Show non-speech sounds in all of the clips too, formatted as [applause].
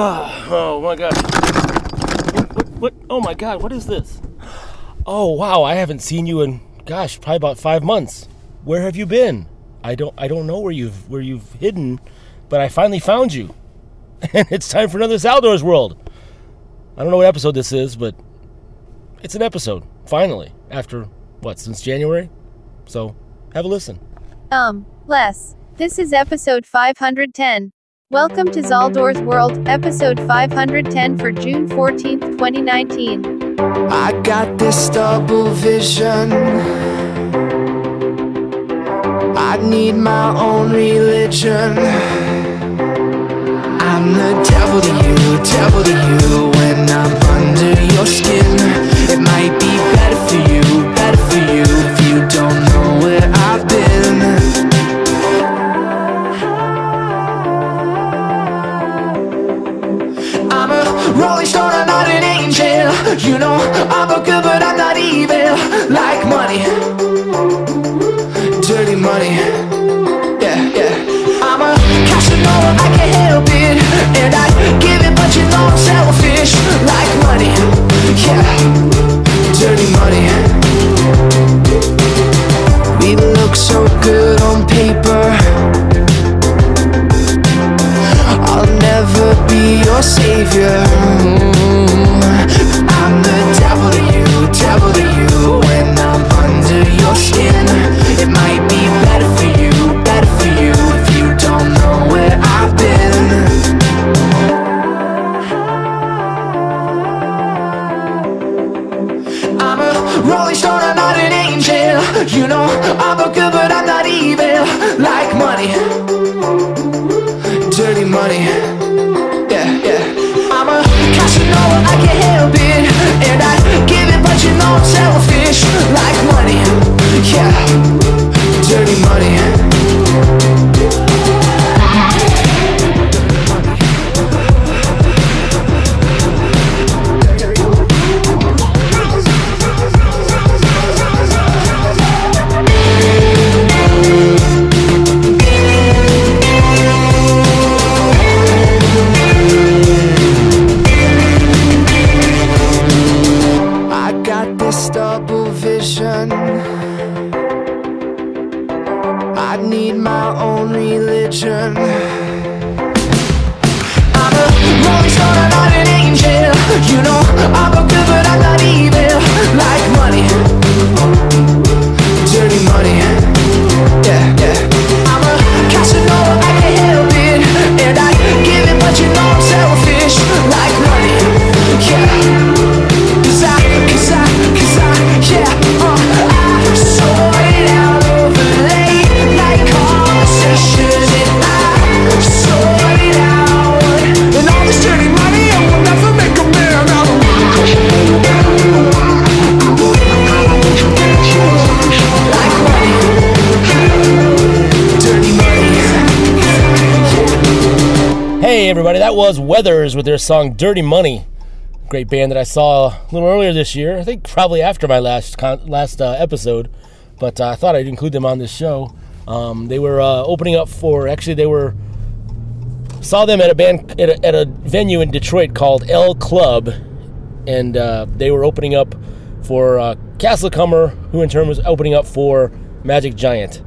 Oh my god. What, what, what? Oh my god, what is this? Oh wow, I haven't seen you in gosh, probably about five months. Where have you been? I don't I don't know where you've where you've hidden, but I finally found you. [laughs] And it's time for another Zaldor's World. I don't know what episode this is, but it's an episode, finally, after what, since January? So have a listen. Um, less. This is episode 510. Welcome to Zaldor's World, episode 510 for June 14th, 2019. I got this double vision. I need my own religion. I'm the devil to you, devil to you when I'm under your skin. It might be better for you, better for you if you don't know where angel. You know, I'm a good, but I'm not evil. Like money, dirty money. Yeah, yeah. I'm a Casanova, I can't help it. And I give it, but you know I'm selfish. Like money, yeah, religion. I'm a rolling stone, I'm not an angel. You know, I'm a good, but I'm not evil. Hey everybody, that was Weathers with their song Dirty Money. Great band that I saw a little earlier this year. I think probably after my last con- last uh, episode, but uh, I thought I'd include them on this show. Um, they were uh, opening up for actually they were saw them at a band at a, at a venue in Detroit called El Club, and uh, they were opening up for uh, Castlecomer, who in turn was opening up for Magic Giant.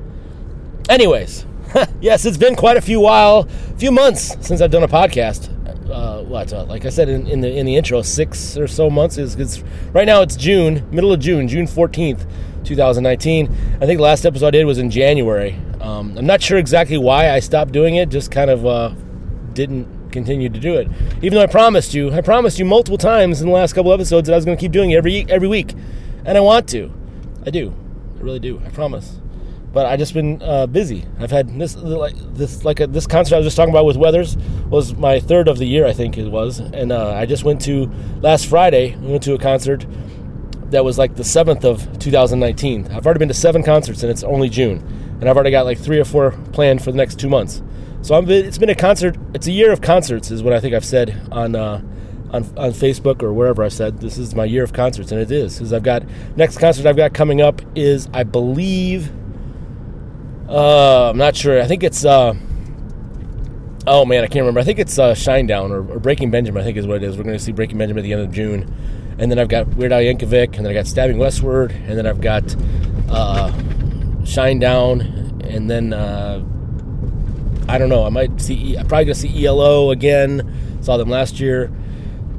Anyways, [laughs] yes, it's been quite a few while, few months since I've done a podcast. Uh, what, uh, like I said in, in the in the intro, six or so months is right now it's June, middle of June, June fourteenth, two thousand nineteen. I think the last episode I did was in January. Um, I'm not sure exactly why I stopped doing it. Just kind of uh, didn't continue to do it, even though I promised you. I promised you multiple times in the last couple episodes that I was going to keep doing it every every week, and I want to. I do. I really do. I promise but I just been uh, busy. I've had this like this like a, this concert I was just talking about with Weathers was my third of the year I think it was, and uh, I just went to last Friday. We went to a concert that was like the seventh of 2019. I've already been to seven concerts and it's only June, and I've already got like three or four planned for the next two months. So I'm, it's been a concert. It's a year of concerts, is what I think I've said on uh, on on Facebook or wherever I said this is my year of concerts, and it is. Because I've got next concert I've got coming up is I believe. Uh, I'm not sure. I think it's uh, oh man, I can't remember. I think it's uh, Shinedown or, or Breaking Benjamin. I think is what it is. We're going to see Breaking Benjamin at the end of June, and then I've got Weird Al Yankovic, and then I got Stabbing Westward, and then I've got uh, Shinedown, and then uh, I don't know. I might see. I'm probably going to see ELO again. Saw them last year,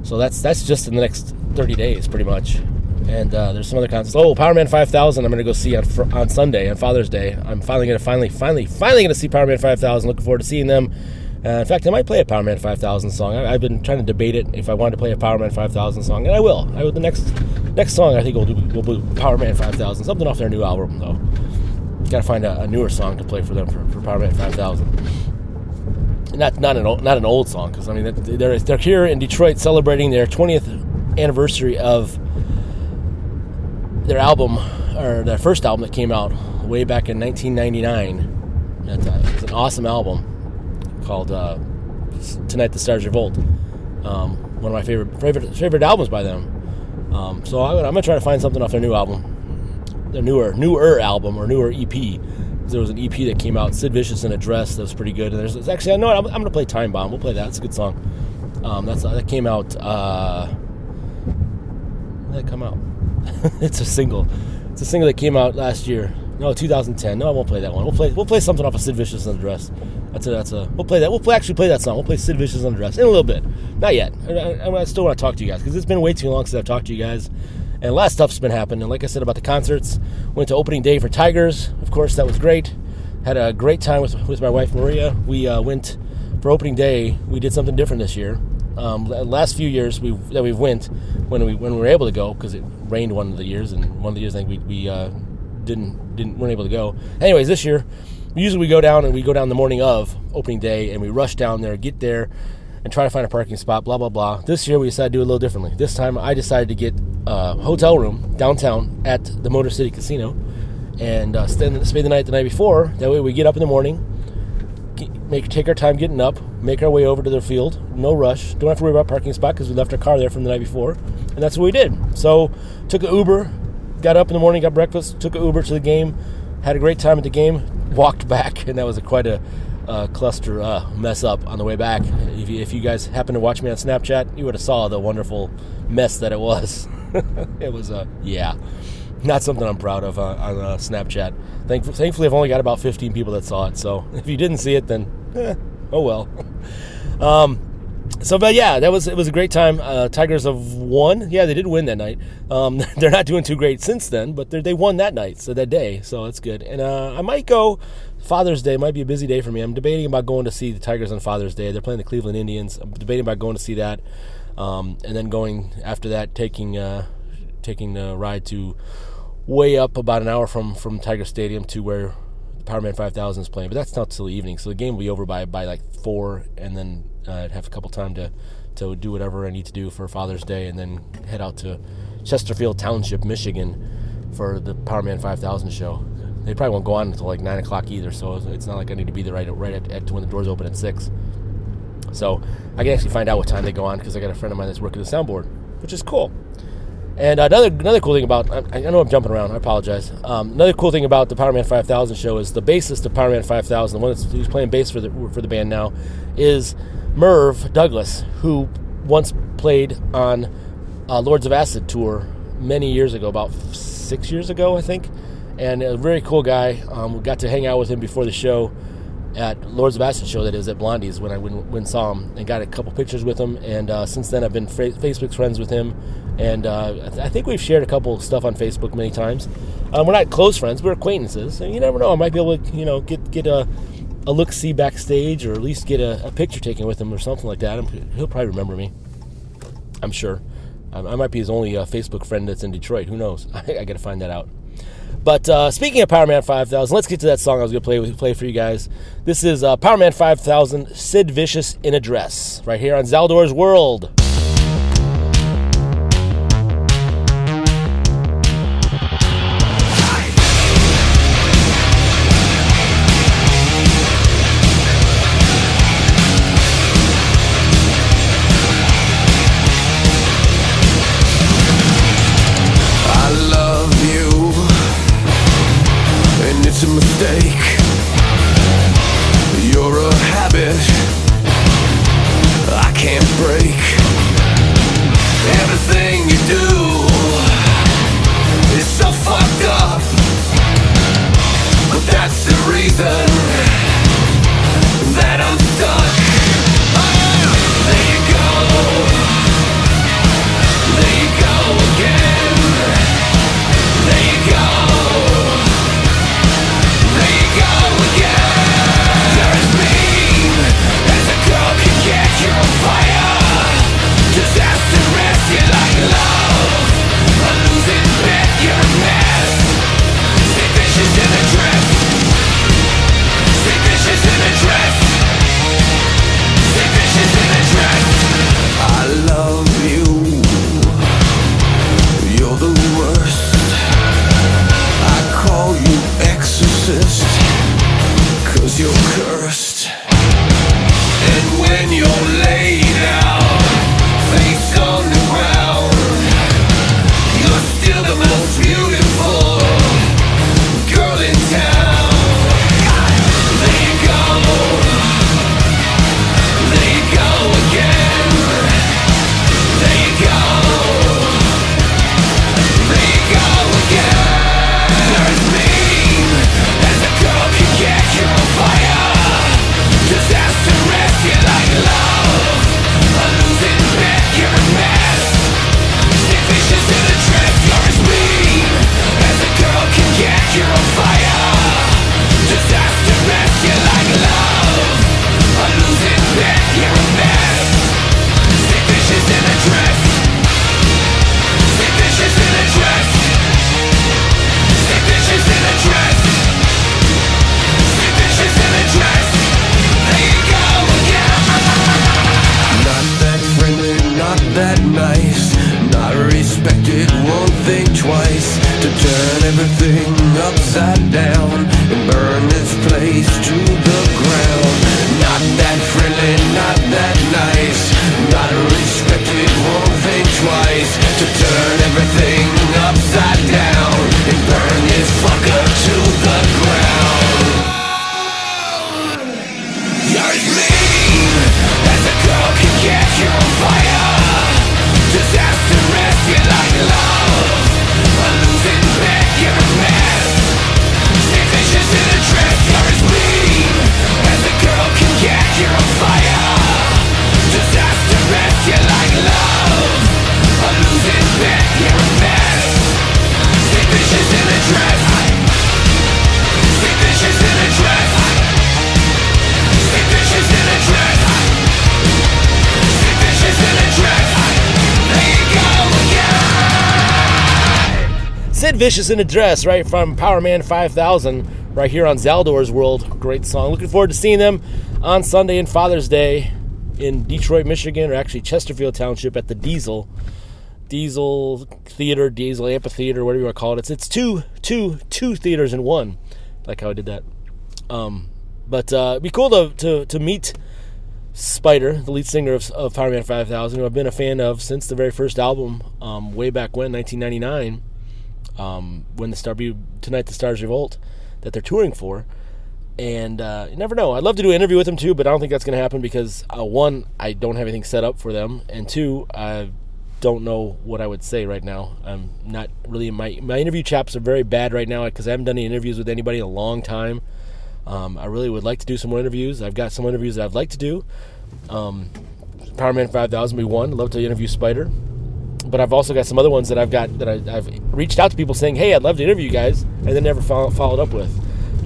so that's that's just in the next 30 days, pretty much. And uh, there's some other concerts. Oh, Powerman 5000. I'm to go see on fr- on Sunday on Father's Day. I'm finally to finally finally finally to see Powerman 5000. Looking forward to seeing them. Uh, in fact, I might play a Powerman 5000 song. I, have been trying to debate it if I wanted to play a Powerman 5000 song, and I will. I will. The next next song I think we'll do will be Powerman 5000, something off their new album though. Got to find a, a, newer song to play for them for, for Powerman 5000. Not not an old, not an old song because I mean they're they're here in Detroit celebrating their 20th anniversary of their album or their first album that came out way back in 1999. It's, it's an awesome album called uh, "Tonight the Stars Revolt." Um, one of my favorite favorite favorite albums by them. Um, so I'm gonna, I'm gonna try to find something off their new album, their newer newer album or newer EP. There was an EP that came out, Sid Vicious in a Dress, that was pretty good. And there's actually, I know I'm, I'm gonna play Time Bomb. We'll play that. It's a good song. Um, that's that came out. Uh, when did that come out? [laughs] it's a single. It's a single that came out last year. No, 2010. No, I won't play that one. We'll play we'll play something off of Sid Vicious Dress. That's a that's a. We'll play that. We'll play, actually play that song. We'll play Sid Vicious Dress in a little bit. Not yet. I, I, I still want to talk to you guys because it's been way too long since I've talked to you guys, and a lot of stuff's been happening. Like I said about the concerts, went to opening day for Tigers. Of course, that was great. Had a great time with with my wife Maria. We uh, went for opening day. We did something different this year. Um, last few years we that we've went when we when we were able to go because it rained one of the years and one of the years I think we, we uh, didn't didn't weren't able to go. Anyways, this year usually we go down and we go down the morning of opening day and we rush down there, get there, and try to find a parking spot. Blah blah blah. This year we decided to do it a little differently. This time I decided to get a hotel room downtown at the Motor City Casino and uh, spend, spend the night the night before. That way we get up in the morning, make take our time getting up, make our way over to the field. No rush. Don't have to worry about parking spot because we left our car there from the night before, and that's what we did. So took an Uber, got up in the morning, got breakfast, took an Uber to the game, had a great time at the game, walked back, [laughs] and that was a, quite a uh, cluster uh, mess up on the way back. If you, if you guys happen to watch me on Snapchat, you would have saw the wonderful mess that it was. [laughs] it was a uh, yeah not something I'm proud of uh, on uh, Snapchat. Thank- thankfully, I've only got about 15 people that saw it. So [laughs] if you didn't see it, then eh, [laughs] oh well. um, so, but yeah, that was it was a great time. Uh, Tigers have won. Yeah, they did win that night. Um, [laughs] they're not doing too great since then, but they won that night, so that day. So that's good. And uh, I might go. Father's Day might be a busy day for me. I'm debating about going to see the Tigers on Father's Day. They're playing the Cleveland Indians. I'm debating about going to see that, um, and then going after that, taking uh, taking a ride to way up about an hour from from Tiger Stadium to where Powerman 5000 is playing. But that's not till the evening, so the game will be over by by like four, and then uh, I'd have a couple time to to do whatever I need to do for Father's Day, and then head out to Chesterfield Township, Michigan, for the Powerman 5000 show. They probably won't go on until like nine o'clock either, so it's not like I need to be there right right at, at when the doors open at six. So I can actually find out what time they go on because I got a friend of mine that's working the soundboard, which is cool. And another another cool thing about I, I know I'm jumping around. I apologize. Um, another cool thing about the Powerman 5000 show is the bassist of Powerman 5000, the one that's, who's playing bass for the for the band now, is Merv Douglas, who once played on uh, Lords of Acid tour many years ago, about six years ago, I think. And a very cool guy. Um, we got to hang out with him before the show at Lords of Acid show that is at Blondie's when I went, went saw him and got a couple pictures with him. And uh, since then, I've been fa- Facebook friends with him, and uh, I, th- I, think we've shared a couple stuff on Facebook many times. Um, we're not close friends, we're acquaintances. And you never know, I might be able to you know get get a, a look see backstage or at least get a, a, picture taken with him or something like that. I'm, he'll probably remember me. I'm sure. I, I might be his only uh, Facebook friend that's in Detroit. Who knows? [laughs] I, I got to find that out. But uh, speaking of Powerman 5000, let's get to that song I was going to play play for you guys. This is uh, Powerman 5000, Sid Vicious in a Dress, right here on Zaldor's World. you like Sid Vicious in a Dress, right from Powerman 5000, right here on Zaldor's World. Great song. Looking forward to seeing them on Sunday and Father's Day in Detroit, Michigan, or actually Chesterfield Township at the Diesel. Diesel Theater, Diesel Amphitheater, whatever you want to call it. It's it's two two two theaters in one. Like how I did that. Um, but uh, it'd be cool to, to, to meet Spider, the lead singer of, of Powerman 5000, who I've been a fan of since the very first album, um, way back when, 1999, um, when the Star Tonight the Stars Revolt, that they're touring for. And uh, you never know. I'd love to do an interview with them too, but I don't think that's going to happen because uh, one, I don't have anything set up for them, and two, I don't know what I would say right now. I'm not really my my interview chaps are very bad right now because I haven't done any interviews with anybody in a long time. Um, I really would like to do some more interviews. I've got some interviews that I'd like to do. Um, Powerman 5000 be one. Love to interview Spider. But I've also got some other ones that I've got that I, have reached out to people saying, hey, I'd love to interview you guys, and then never follow, followed up with.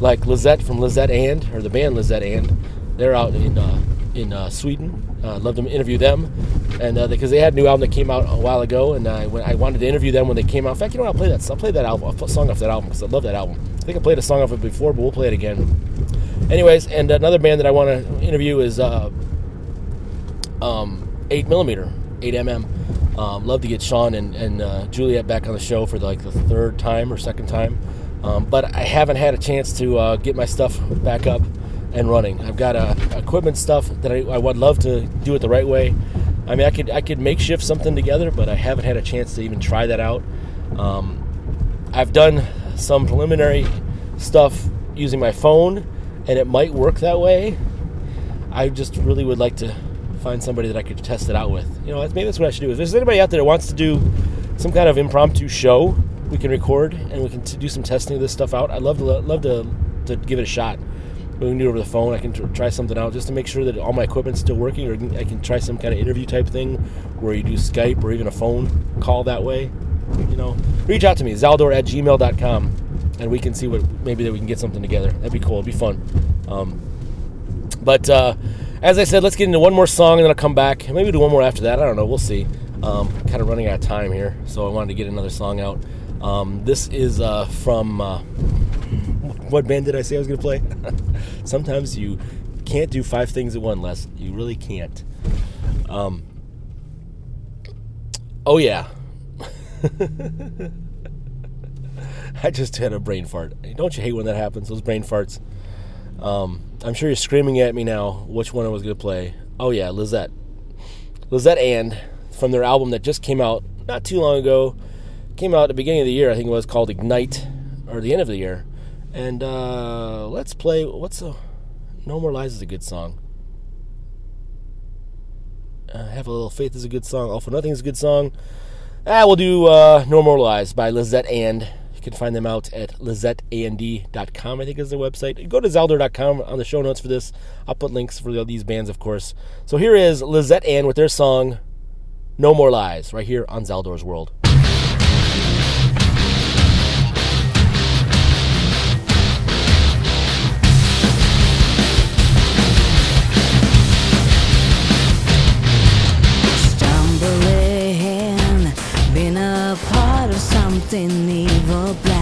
Like Lizette from Lizette and, or the band Lizette and. They're out in uh, in uh, Sweden. Uh, I'd love to interview them, and uh, because they had a new album that came out a while ago, and I, I wanted to interview them when they came out. In fact, you know what? I'll play that. I'll play that album. I'll put a song off that album because I love that album. I think I played a song off it before, but we'll play it again. Anyways, and another band that I want to interview is uh, um, 8 millimeter, 8 mm. Um, love to get Sean and, and uh, Juliette back on the show for like the third time or second time, um, but I haven't had a chance to uh, get my stuff back up and running. I've got uh, equipment stuff that I, I, would love to do it the right way. I mean, I could I could makeshift something together, but I haven't had a chance to even try that out. Um, I've done some preliminary stuff using my phone, and it might work that way. I just really would like to find somebody that I could test it out with. You know, maybe that's what I should do. If there's anybody out there that wants to do some kind of impromptu show, we can record and we can t- do some testing of this stuff out. I'd love to love to to give it a shot we can do it over the phone. I can try something out just to make sure that all my equipment's still working, or I can try some kind of interview type thing where you do Skype or even a phone call that way. You know, reach out to me, zaldor at gmail.com, and we can see what maybe that we can get something together. That'd be cool. It'd be fun. Um, but uh, as I said, let's get into one more song and then I'll come back. Maybe do one more after that. I don't know. We'll see. Um, kind of running out of time here, so I wanted to get another song out. Um, this is uh, from. Uh, what band did I say I was going to play? [laughs] Sometimes you can't do five things at once, Les. You really can't. Um, oh, yeah. [laughs] I just had a brain fart. Don't you hate when that happens? Those brain farts. Um, I'm sure you're screaming at me now which one I was going to play. Oh, yeah, Lizette. Lizette and from their album that just came out not too long ago. Came out at the beginning of the year, I think it was called Ignite, or the end of the year. And uh, let's play. What's a No More Lies is a good song. Uh, Have a Little Faith is a good song. All for Nothing is a good song. Ah, we'll do uh, No More Lies by Lizette and. Can find them out at lizetteand.com, I think is their website. Go to zaldor.com on the show notes for this. I'll put links for these bands, of course. So here is Lizette and with their song No More Lies, right here on Zaldor's World. Evil black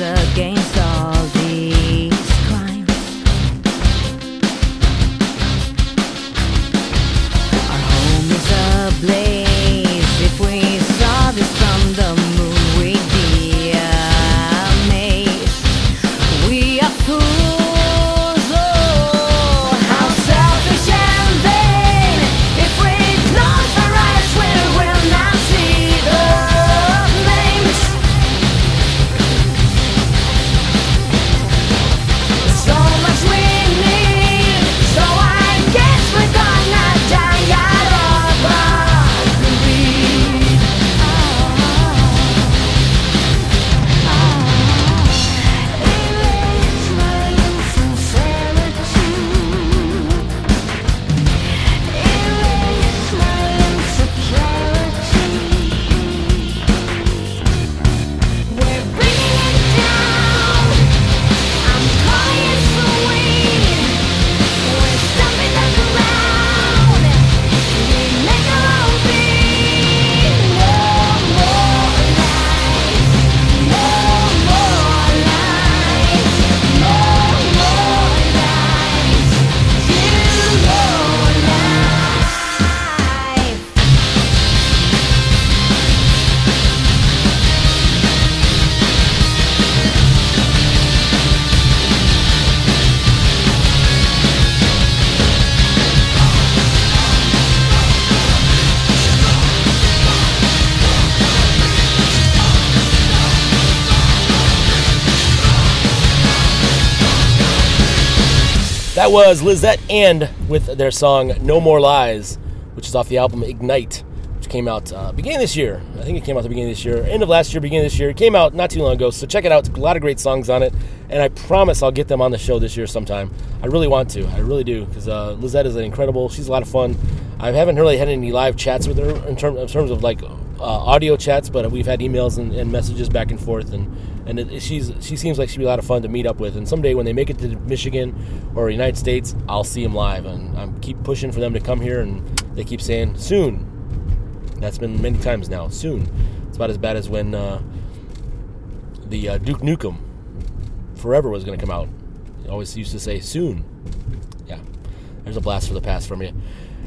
against all That was Lizette and with their song No More Lies, which is off the album Ignite, which came out uh, beginning this year. I think it came out the beginning of this year, end of last year, beginning of this year. It came out not too long ago, so check it out. A lot of great songs on it, and I promise I'll get them on the show this year sometime. I really want to. I really do, because uh, Lizette is incredible. She's a lot of fun. I haven't really had any live chats with her in, term, in terms of like uh, audio chats, but we've had emails and, and messages back and forth, and and it, she's she seems like she'd be a lot of fun to meet up with. And someday when they make it to Michigan or United States, I'll see them live, and I keep pushing for them to come here, and they keep saying soon. That's been many times now. Soon. It's about as bad as when uh, the uh, Duke Nukem Forever was going to come out. Always used to say soon. Yeah, there's a blast for the past from you.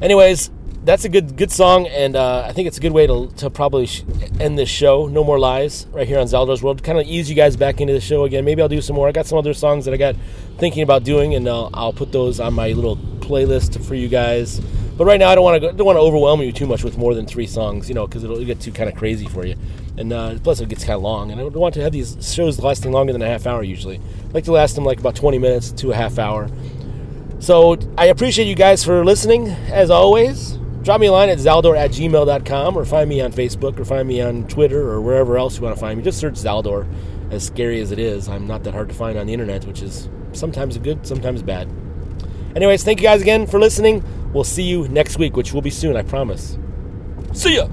Anyways, that's a good good song, and uh, I think it's a good way to, to probably sh- end this show. No more lies, right here on Zaldor's World. Kind of ease you guys back into the show again. Maybe I'll do some more. I got some other songs that I got thinking about doing, and uh, I'll put those on my little playlist for you guys. But right now, I don't want to don't want to overwhelm you too much with more than three songs, you know, because it'll get too kind of crazy for you. And uh, plus, it gets kind of long, and I don't want to have these shows lasting longer than a half hour usually. I like to last them like about 20 minutes to a half hour. So I appreciate you guys for listening, as always. Drop me a line at zaldor at gmail.com or find me on Facebook or find me on Twitter or wherever else you want to find me. Just search Zaldor. As scary as it is, I'm not that hard to find on the internet, which is sometimes good, sometimes bad. Anyways, thank you guys again for listening. We'll see you next week, which will be soon, I promise. See ya!